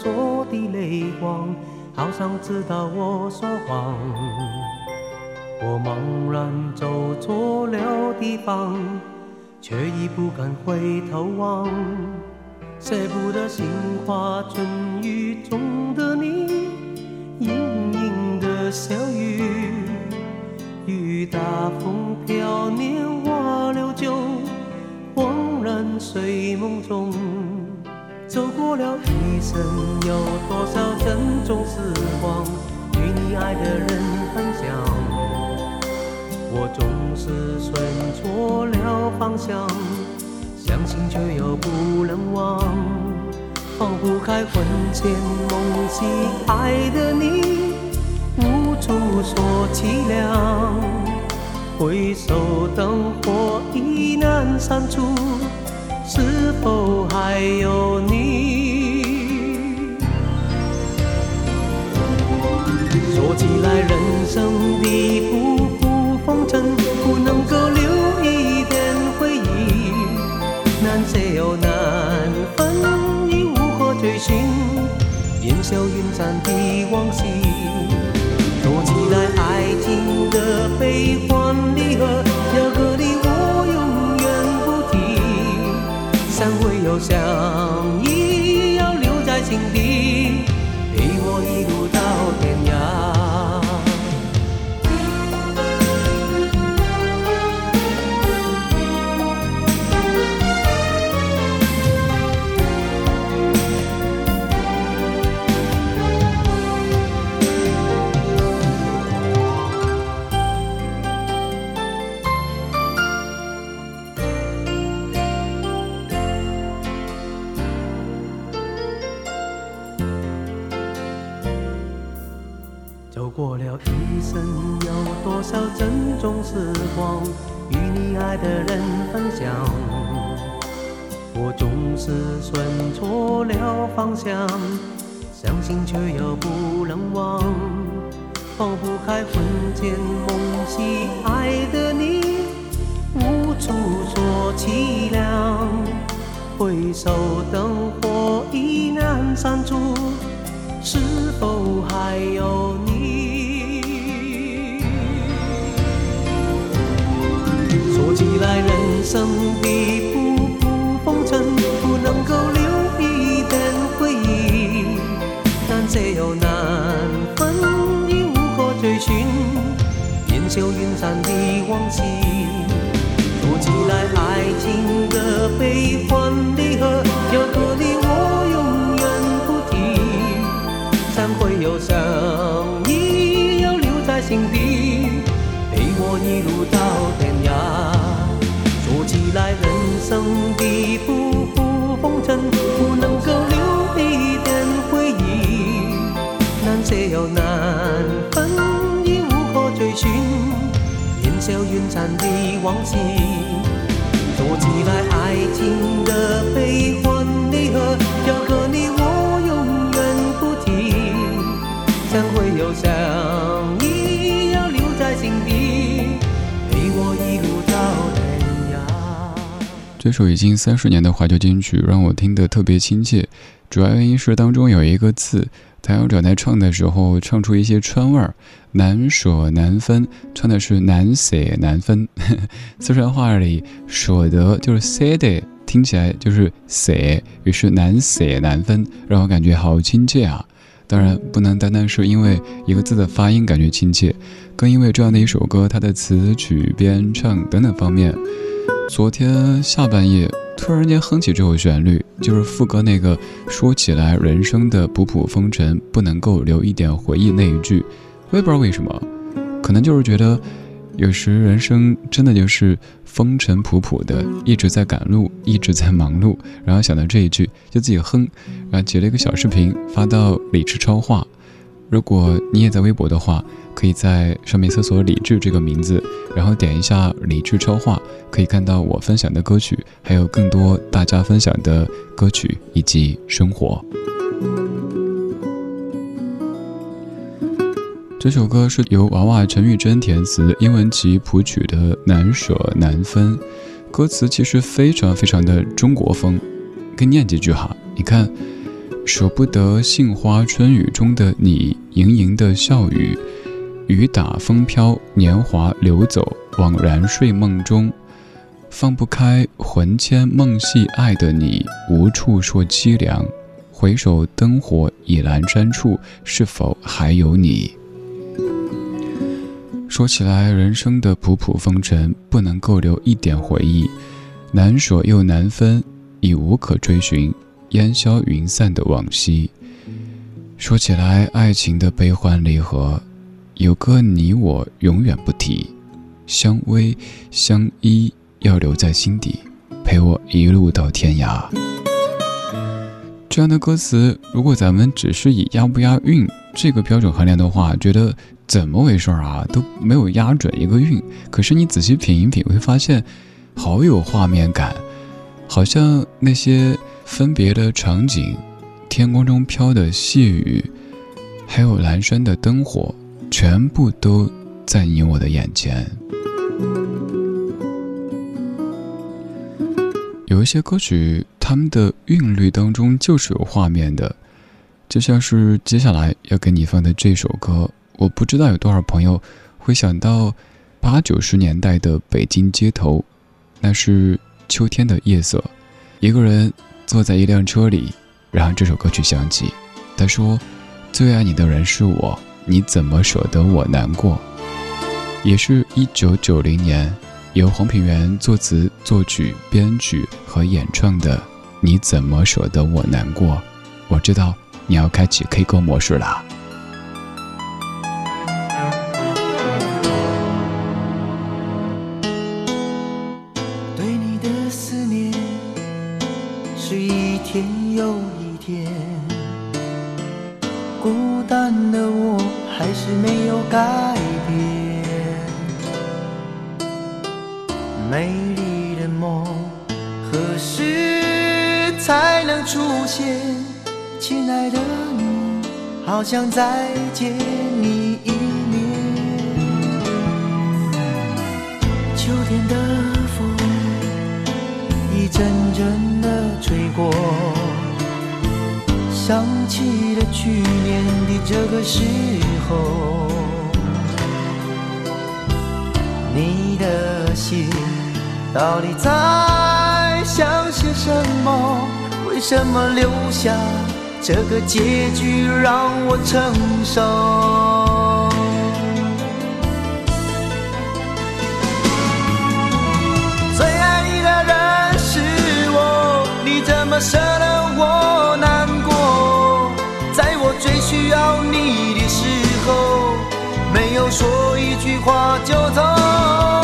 闪烁的泪光，好像知道我说谎。我茫然走错了地方，却已不敢回头望。舍不得杏花春雨中的你，盈盈的小雨，雨打风飘，年华流久，恍然睡梦中。走过了一生，有多少珍重时光，与你爱的人分享。我总是选错了方向，相信却又不能忘，放不开魂牵梦系爱的你，无处说凄凉。回首灯火已难删除，是否还有你？说起来，人生的不。风尘不能够留一点回忆，难舍又难分，已无可追寻，烟消云散的往昔。说起来，爱情的悲欢离合，留在山中，是否还有你？说起来，人生的浮浮风尘，不能够留一点回忆，难舍又难分，已无可追寻，烟消云散的往昔。说起来，爱情的悲欢离合，到天涯。说起来，人生的浮浮风尘，不能够留一点回忆，难舍又难分，已无可追寻，烟消云散的往昔。说起来，爱情的悲欢离合，要和你我永远不提，相会又相这首已经三十年的怀旧金曲让我听得特别亲切，主要原因是当中有一个字，谭咏麟在唱的时候唱出一些川味儿，难舍难分，唱的是难舍难分。四川话里舍得就是舍得，听起来就是舍，于是难舍难分，让我感觉好亲切啊。当然不能单单是因为一个字的发音感觉亲切，更因为这样的一首歌，它的词曲编唱等等方面。昨天下半夜突然间哼起这首旋律，就是副歌那个说起来人生的仆仆风尘，不能够留一点回忆那一句，我也不知道为什么，可能就是觉得有时人生真的就是风尘仆仆的，一直在赶路，一直在忙碌，然后想到这一句就自己哼，然后截了一个小视频发到李智超话。如果你也在微博的话，可以在上面搜索“李志”这个名字，然后点一下“李志超话”，可以看到我分享的歌曲，还有更多大家分享的歌曲以及生活。这首歌是由娃娃陈玉珍填词，英文集谱曲的《难舍难分》，歌词其实非常非常的中国风。跟念几句哈，你看。舍不得杏花春雨中的你，盈盈的笑语，雨打风飘，年华流走，惘然睡梦中，放不开魂牵梦系爱的你，无处说凄凉。回首灯火已阑珊处，是否还有你？说起来，人生的仆仆风尘，不能够留一点回忆，难舍又难分，已无可追寻，烟消云散的往昔。说起来，爱情的悲欢离合，有个你我永远不提，相偎相依要留在心底，陪我一路到天涯。这样的歌词，如果咱们只是以押不押韵这个标准衡量的话，觉得怎么回事啊？都没有押准一个韵。可是你仔细品一品，会发现好有画面感，好像那些分别的场景，天空中飘的细雨，还有阑珊的灯火，全部都在你我的眼前。有一些歌曲。他们的韵律当中就是有画面的，就像是接下来要给你放的这首歌。我不知道有多少朋友会想到八九十年代的北京街头，那是秋天的夜色，一个人坐在一辆车里，然后这首歌曲响起。他说：“最爱你的人是我，你怎么舍得我难过？”也是一九九零年，由黄品源作词、作曲、编曲和演唱的。你怎么舍得我难过？我知道你要开启 K 歌模式了。时？才能出现，亲爱的你，好想再见你一面。秋天的风一阵阵的吹过，想起了去年的这个时候，你的心到底在想些什么？为什么留下这个结局让我承受？最爱你的人是我，你怎么舍得我难过？在我最需要你的时候，没有说一句话就走。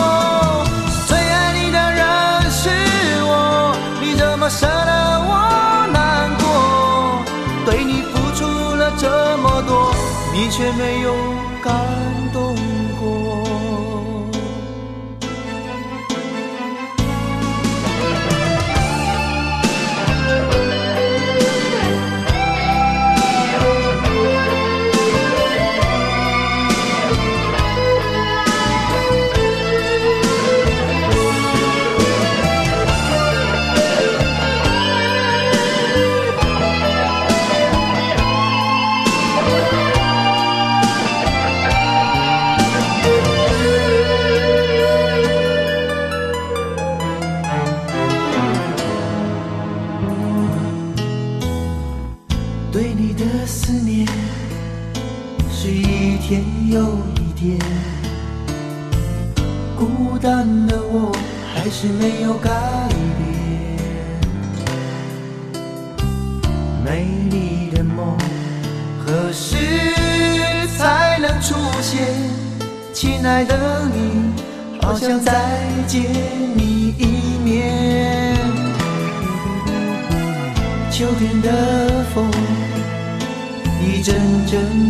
舍得我难过对你付出了这么多你却没有感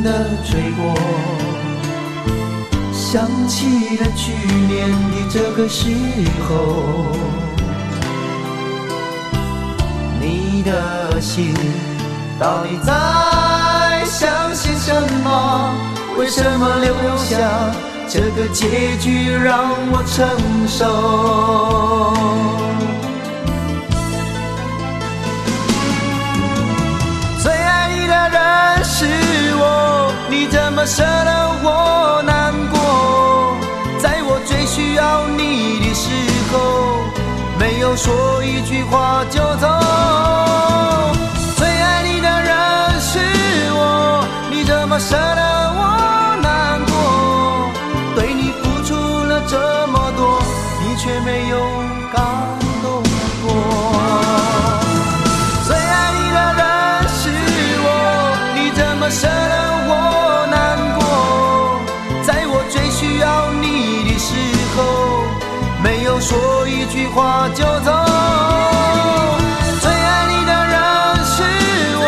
的吹过想起了去年的这个时候，你的心到底在想些什么？为什么留下这个结局让我承受？是我，你怎么舍得我难过？在我最需要你的时候，没有说一句话就走。最爱你的人是我，你怎么舍得我话就走。最爱你的人是我，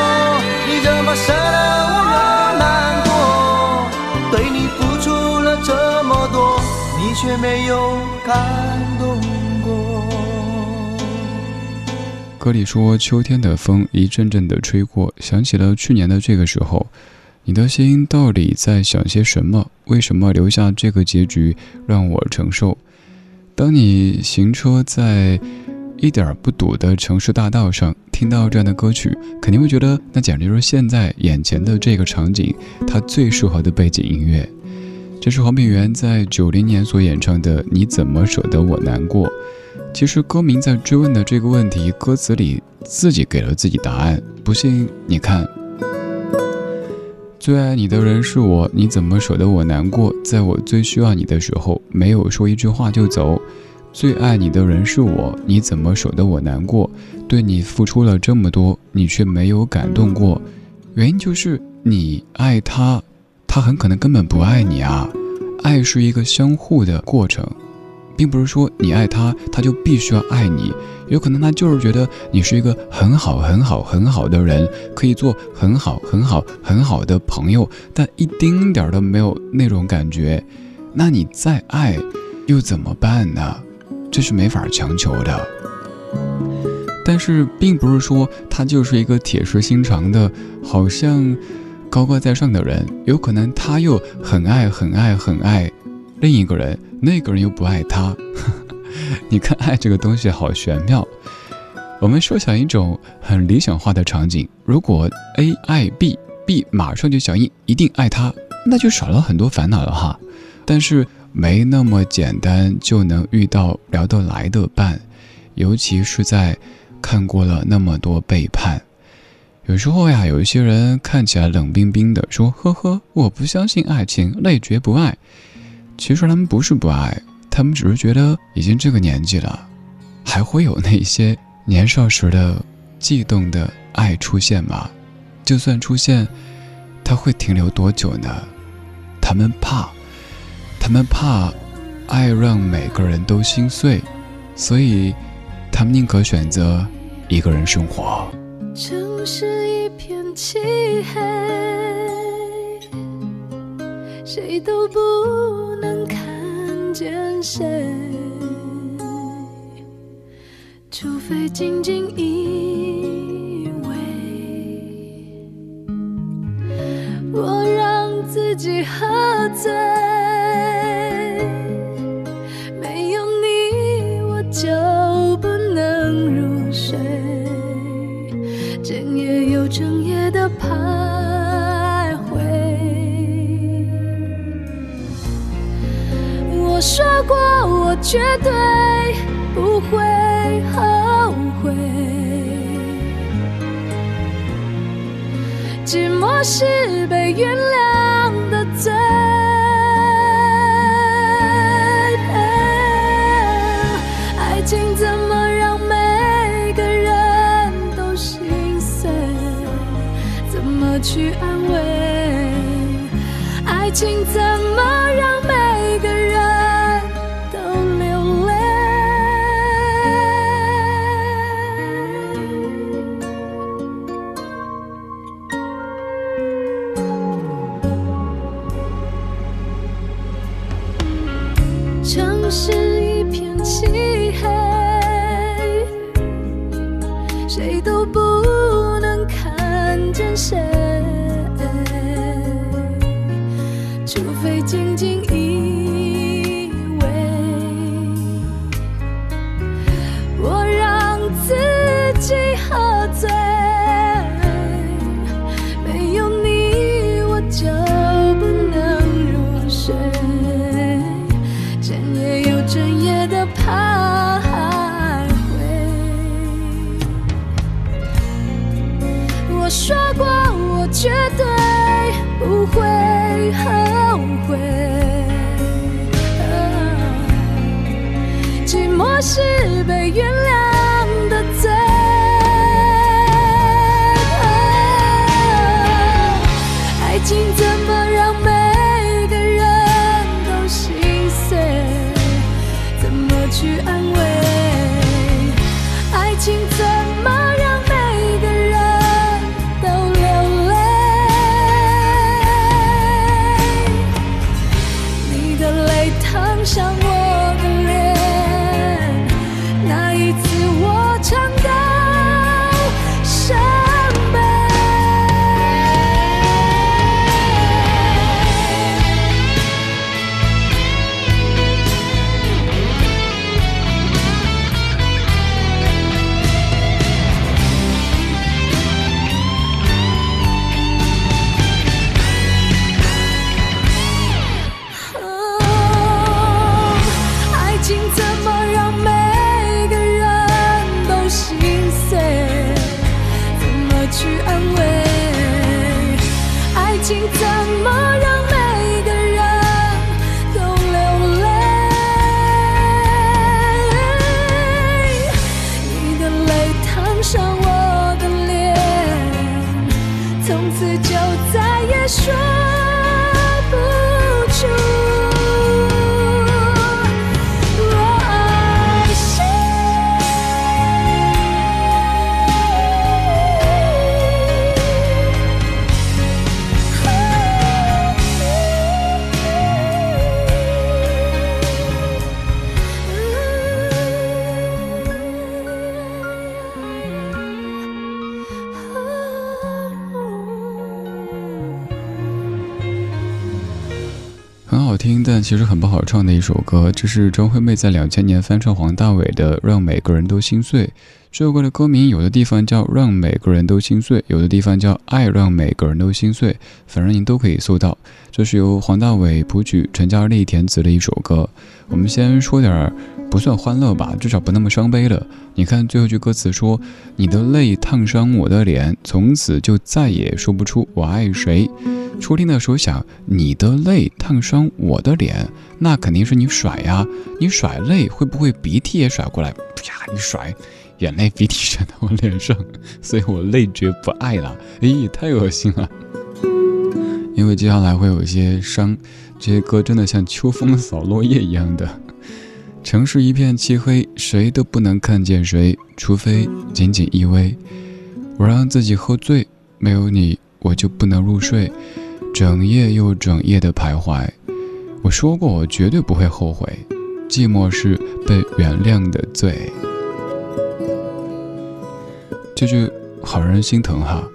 你怎么舍得我难过？对你付出了这么多，你却没有感动过。歌里说：“秋天的风一阵阵的吹过，想起了去年的这个时候，你的心到底在想些什么？为什么留下这个结局让我承受？当你行车在一点不堵的城市大道上，听到这样的歌曲，肯定会觉得那简直就是现在眼前的这个场景，它最适合的背景音乐。这是黄品源在九零年所演唱的《你怎么舍得我难过》。”其实歌名在追问的这个问题，歌词里自己给了自己答案。不信你看，最爱你的人是我，你怎么舍得我难过？在我最需要你的时候，没有说一句话就走。最爱你的人是我，你怎么舍得我难过？对你付出了这么多，你却没有感动过。原因就是你爱他，他很可能根本不爱你啊。爱是一个相互的过程。并不是说你爱他，他就必须要爱你。有可能他就是觉得你是一个很好、很好、很好的人，可以做很好、很好、很好的朋友，但一丁点儿都没有那种感觉。那你再爱，又怎么办呢？这是没法强求的。但是，并不是说他就是一个铁石心肠的，好像高高在上的人。有可能他又很爱、很爱、很爱。另一个人，那个人又不爱他。你看，爱这个东西好玄妙。我们设想一种很理想化的场景：如果 A 爱 B，B 马上就响应，一定爱他，那就少了很多烦恼了哈。但是没那么简单就能遇到聊得来的伴，尤其是在看过了那么多背叛。有时候呀，有一些人看起来冷冰冰的，说：“呵呵，我不相信爱情，累绝不爱。”其实他们不是不爱，他们只是觉得已经这个年纪了，还会有那些年少时的悸动的爱出现吗？就算出现，他会停留多久呢？他们怕，他们怕爱让每个人都心碎，所以他们宁可选择一个人生活。城市一片漆黑，谁都不。能看见谁？除非紧紧依偎我让自己喝醉，绝对不会后悔。寂寞是被原谅的罪。爱情怎么让每个人都心碎？怎么去安慰？爱情怎么其实很不好唱的一首歌。这是张惠妹在两千年翻唱黄大炜的《让每个人都心碎》。这首歌的歌名有的地方叫“让每个人都心碎”，有的地方叫“爱让每个人都心碎”，反正您都可以搜到。这是由黄大炜谱曲、陈嘉丽填词的一首歌。我们先说点儿不算欢乐吧，至少不那么伤悲了。你看最后句歌词说：“你的泪烫伤我的脸，从此就再也说不出我爱谁。”初听的时候想，你的泪烫伤我的脸，那肯定是你甩呀，你甩泪会不会鼻涕也甩过来？啪，一甩，眼泪鼻涕甩到 我脸上，所以我泪绝不爱了。咦，太恶心了。因为接下来会有一些伤，这些歌真的像秋风扫落叶一样的。城市一片漆黑，谁都不能看见谁，除非紧紧依偎。我让自己喝醉，没有你我就不能入睡。整夜又整夜的徘徊。我说过，我绝对不会后悔。寂寞是被原谅的罪。这句好让人心疼哈。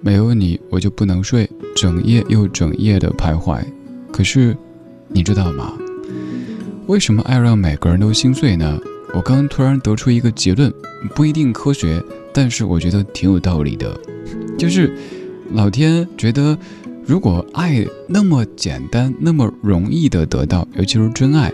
没有你，我就不能睡，整夜又整夜的徘徊。可是，你知道吗？为什么爱让每个人都心碎呢？我刚突然得出一个结论，不一定科学，但是我觉得挺有道理的。就是老天觉得。如果爱那么简单，那么容易的得到，尤其是真爱，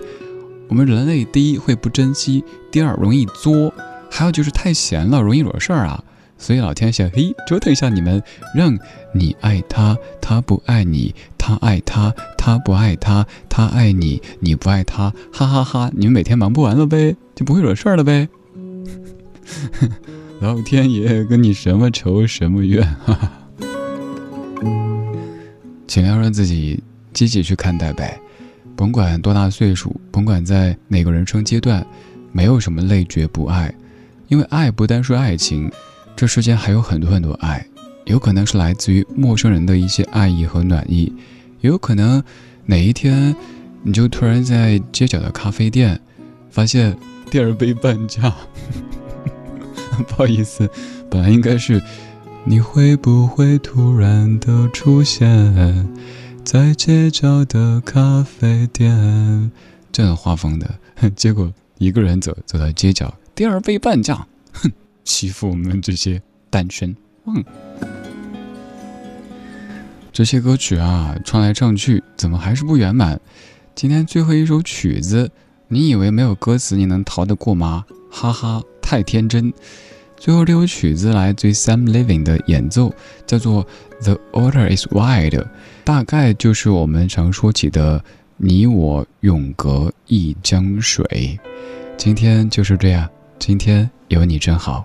我们人类第一会不珍惜，第二容易作，还有就是太闲了，容易惹事儿啊。所以老天想，嘿，折腾一下你们，让你爱他，他不爱你；他爱他，他不爱他；他爱你，你不爱他，哈哈哈！你们每天忙不完了呗，就不会惹事儿了呗。老天爷跟你什么仇什么怨，哈哈。尽量让自己积极去看待呗，甭管多大岁数，甭管在哪个人生阶段，没有什么累觉不爱，因为爱不单是爱情，这世间还有很多很多爱，有可能是来自于陌生人的一些爱意和暖意，也有可能哪一天你就突然在街角的咖啡店发现第二杯半价，不好意思，本来应该是。你会不会突然的出现在街角的咖啡店？这样画风的，结果一个人走走到街角，第二杯半价，哼，欺负我们这些单身。嗯，这些歌曲啊，唱来唱去，怎么还是不圆满？今天最后一首曲子，你以为没有歌词你能逃得过吗？哈哈，太天真。最后这首曲子来自于 Sam Living 的演奏，叫做 The Order Is Wide，大概就是我们常说起的“你我永隔一江水”。今天就是这样，今天有你真好。